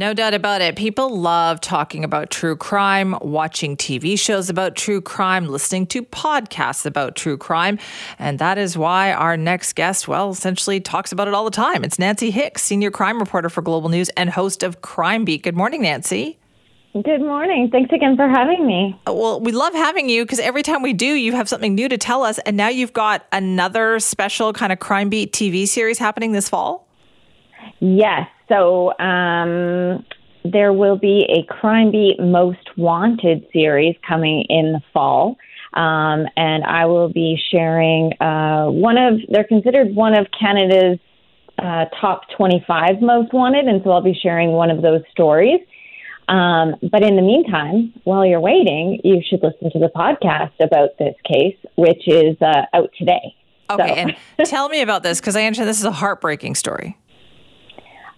No doubt about it. People love talking about true crime, watching TV shows about true crime, listening to podcasts about true crime. And that is why our next guest, well, essentially talks about it all the time. It's Nancy Hixt, senior crime reporter for Global News and host of Crime Beat. Good morning, Nancy. Good morning. Thanks again for having me. Well, we love having you because every time we do, you have something new to tell us. And now you've got another special kind of Crime Beat TV series happening this fall. Yes. So um, there will be a Crime Beat Most Wanted series coming in the fall. Um, and I will be sharing uh, one of, they're considered one of Canada's uh, top 25 most wanted. And so I'll be sharing one of those stories. Um, but in the meantime, while you're waiting, you should listen to the podcast about this case, which is uh, out today. Okay, so. and tell me about this because I understand this is a heartbreaking story.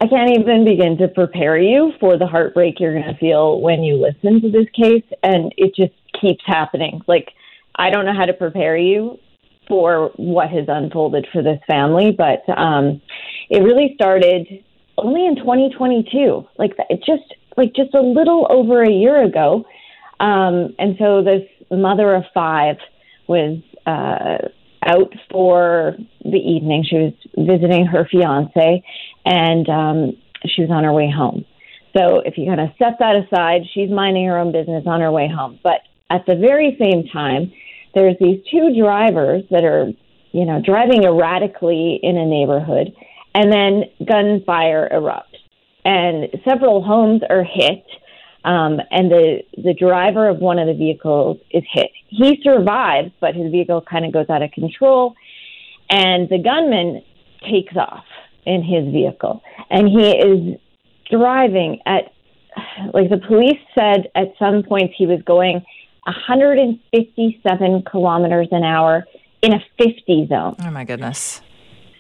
I can't even begin to prepare you for the heartbreak you're going to feel when you listen to this case. And it just keeps happening. Like, I don't know how to prepare you for what has unfolded for this family, but um, it really started only in 2022. Like, it just, like, just a little over a year ago. Um, and so this mother of five was uh, out for the evening. She was visiting her fiance, and um, she was on her way home. So if you kind of set that aside, she's minding her own business on her way home. But at the very same time, there's these two drivers that are, you know, driving erratically in a neighborhood, and then gunfire erupts, and several homes are hit. Um, and the the driver of one of the vehicles is hit. He survives, but his vehicle kind of goes out of control, and the gunman takes off in his vehicle, and he is driving at like the police said at some points he was going 157 kilometers an hour in a 50 zone. Oh my goodness.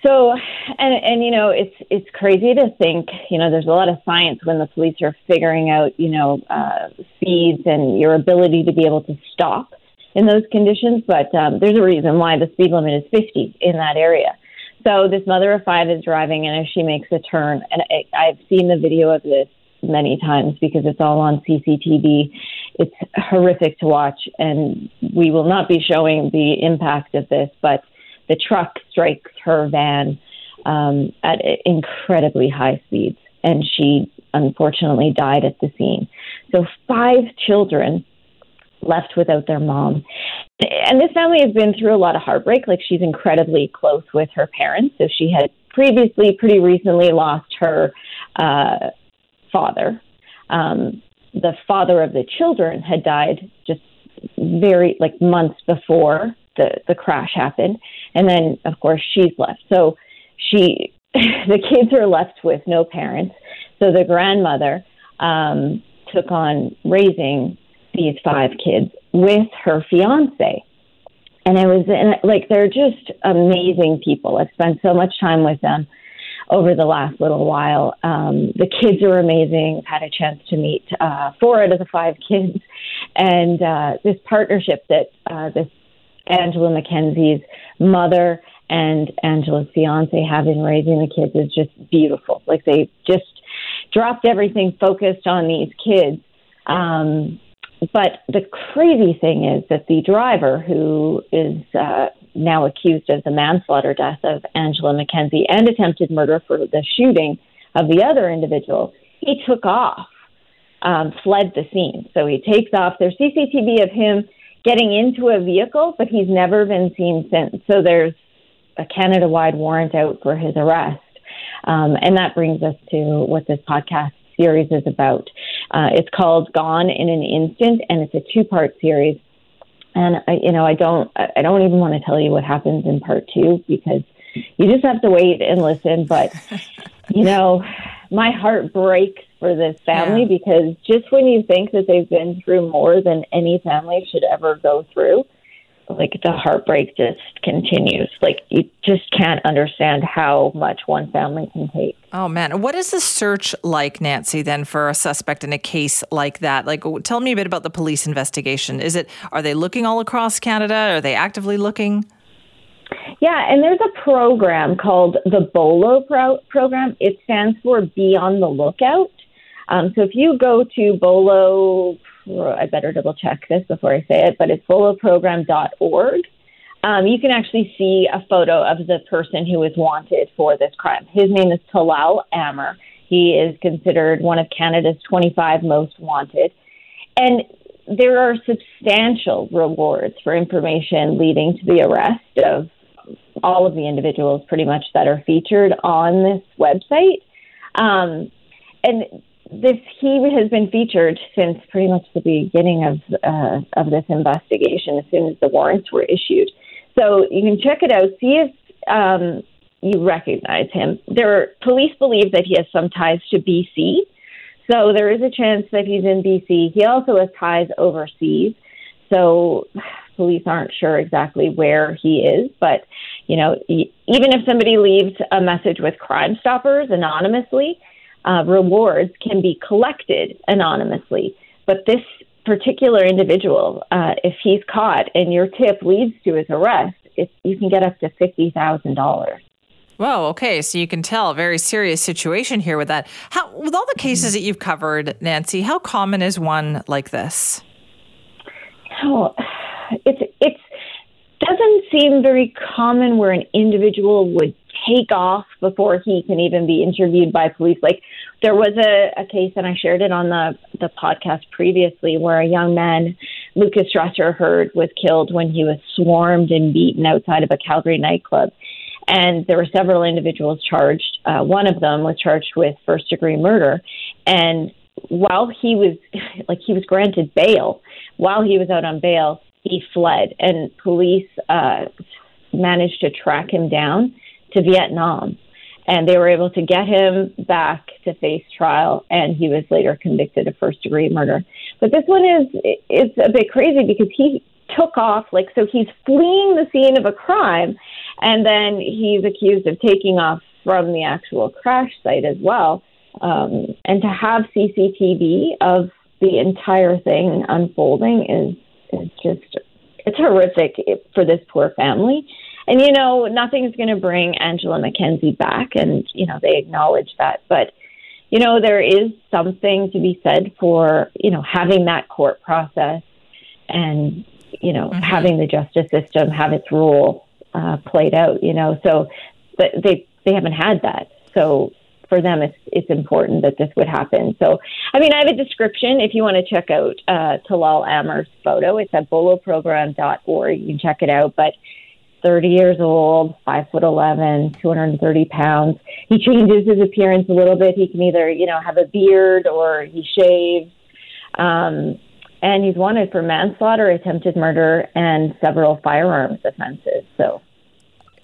So, and and you know, it's it's crazy to think. You know, there's a lot of science when the police are figuring out, you know, uh, speeds and your ability to be able to stop in those conditions. But um, there's a reason why the speed limit is 50 in that area. So this mother of five is driving, and as she makes a turn, and I, I've seen the video of this many times because it's all on CCTV. It's horrific to watch, and we will not be showing the impact of this, but the truck strikes her van um, at incredibly high speeds, and she unfortunately died at the scene. So, five children left without their mom. And this family has been through a lot of heartbreak. Like, she's incredibly close with her parents. So, she had previously, pretty recently, lost her uh, father. Um, the father of the children had died just very, like, months before the, the crash happened. And then, of course, she's left. So she, the kids are left with no parents. So the grandmother um, took on raising these five kids with her fiance. And it was and like they're just amazing people. I've spent so much time with them over the last little while. Um, the kids are amazing. I've had a chance to meet uh, four out of the five kids, and uh, this partnership that uh, this Angela Mackenzie's mother and Angela's fiance have in raising the kids is just beautiful. Like they just dropped everything focused on these kids. Um, but the crazy thing is that the driver, who is uh, now accused of the manslaughter death of Angela McKenzie and attempted murder for the shooting of the other individual, he took off, um, fled the scene. So he takes off. There's CCTV of him getting into a vehicle, but he's never been seen since. So there's a Canada wide warrant out for his arrest. Um, and that brings us to what this podcast series is about. Uh, it's called Gone in an Instant, and it's a two part series. And I, you know, I don't, I don't even want to tell you what happens in part two because you just have to wait and listen. But you know, my heart breaks for this family yeah. because just when you think that they've been through more than any family should ever go through, like the heartbreak just continues. Like you just can't understand how much one family can take. Oh man, what is the search like, Nancy? Then for a suspect in a case like that, like tell me a bit about the police investigation. Is it are they looking all across Canada? Are they actively looking? Yeah, and there's a program called the BOLO pro- program. It stands for Be on the Lookout. Um, so if you go to Bolo, I better double check this before I say it, but it's boloprogram.org. Um, you can actually see a photo of the person who is wanted for this crime. His name is Talal Amer. He is considered one of Canada's 25 most wanted. And there are substantial rewards for information leading to the arrest of all of the individuals pretty much that are featured on this website. Um, and this he has been featured since pretty much the beginning of uh, of this investigation. As soon as the warrants were issued, so you can check it out. See if um, you recognize him. There, police believe that he has some ties to BC, so there is a chance that he's in BC. He also has ties overseas, so police aren't sure exactly where he is. But you know, even if somebody leaves a message with Crime Stoppers anonymously, uh, rewards can be collected anonymously. But this particular individual, uh, if he's caught and your tip leads to his arrest, it, you can get up to fifty thousand dollars. Whoa. Okay. So you can tell a very serious situation here with that. How, with all the cases that you've covered, Nancy, how common is one like this? Oh, it's it's doesn't seem very common where an individual would take off before he can even be interviewed by police. Like there was a, a case, and I shared it on the the podcast previously, where a young man, Lukas Strasser-Hird was killed when he was swarmed and beaten outside of a Calgary nightclub. And there were several individuals charged. Uh, one of them was charged with first degree murder. And while he was, like, he was granted bail, while he was out on bail, he fled. And police uh, managed to track him down to Vietnam. And they were able to get him back to face trial, and he was later convicted of first degree murder. But this one is it's a bit crazy because he took off like so he's fleeing the scene of a crime and then he's accused of taking off from the actual crash site as well um, and to have cctv of the entire thing unfolding is is just it's horrific for this poor family and you know nothing's going to bring angela McKenzie back and you know they acknowledge that but you know there is something to be said for you know having that court process and you know, mm-hmm. having the justice system have its role uh, played out. You know, so but they they haven't had that. So for them, it's it's important that this would happen. So, I mean, I have a description if you want to check out uh, Talal Amer's photo. It's at boloprogram.org. You can check it out. But 30 years old, five foot 11, 230 pounds. He changes his appearance a little bit. He can either, you know, have a beard or he shaves. Um, and he's wanted for manslaughter, attempted murder, and several firearms offenses. So.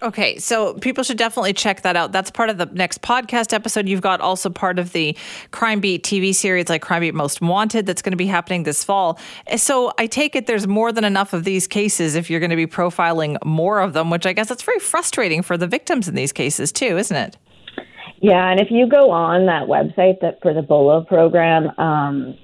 Okay, so people should definitely check that out. That's part of the next podcast episode. You've got also part of the Crime Beat TV series, like Crime Beat Most Wanted, that's going to be happening this fall. So I take it there's more than enough of these cases if you're going to be profiling more of them, which I guess that's very frustrating for the victims in these cases too, isn't it? Yeah, and if you go on that website that for the Bolo program, um,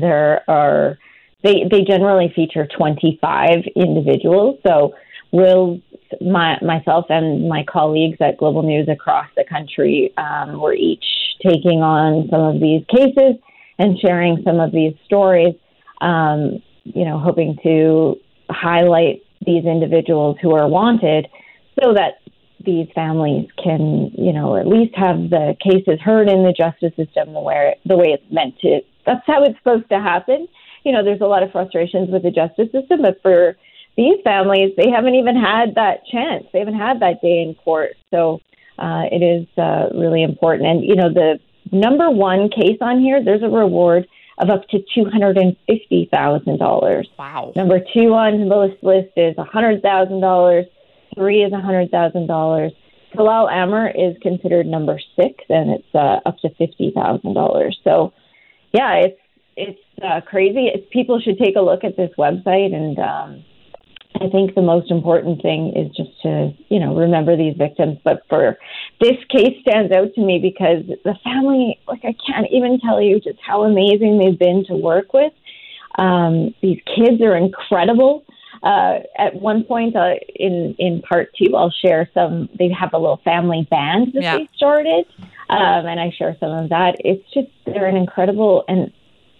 there are they they generally feature 25 individuals. So we'll my myself and my colleagues at Global News across the country um, were each taking on some of these cases and sharing some of these stories. Um, you know, hoping to highlight these individuals who are wanted so that these families can, you know, at least have the cases heard in the justice system the way the way it's meant to. That's how it's supposed to happen you know, there's a lot of frustrations with the justice system, but for these families, they haven't even had that chance. They haven't had that day in court. So uh, it is uh, really important. And, you know, the number one case on here, there's a reward of up to $250,000. Wow. Number two on the list is $100,000. Three is $100,000. Talal Amer is considered number six, and it's uh, up to $50,000. So, yeah, it's it's uh, crazy. It's, people should take a look at this website, and um, I think the most important thing is just to you know remember these victims. But for this case stands out to me because the family, like I can't even tell you just how amazing they've been to work with. Um, these kids are incredible. Uh, at one point uh, in in part two, I'll share some. They have a little family band that yeah. they started, um, and I share some of that. It's just they're an incredible and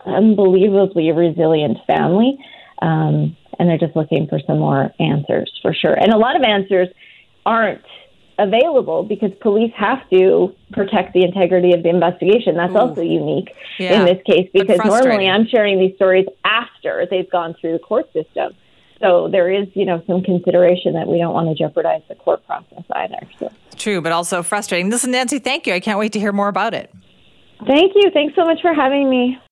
unbelievably resilient family, um, and they're just looking for some more answers for sure. And a lot of answers aren't available because police have to protect the integrity of the investigation. That's Ooh. also unique yeah. in this case because normally I'm sharing these stories after they've gone through the court system. So there is, you know, some consideration that we don't want to jeopardize the court process either. So. True, but also frustrating. This is Nancy, thank you. I can't wait to hear more about it. Thank you. Thanks so much for having me.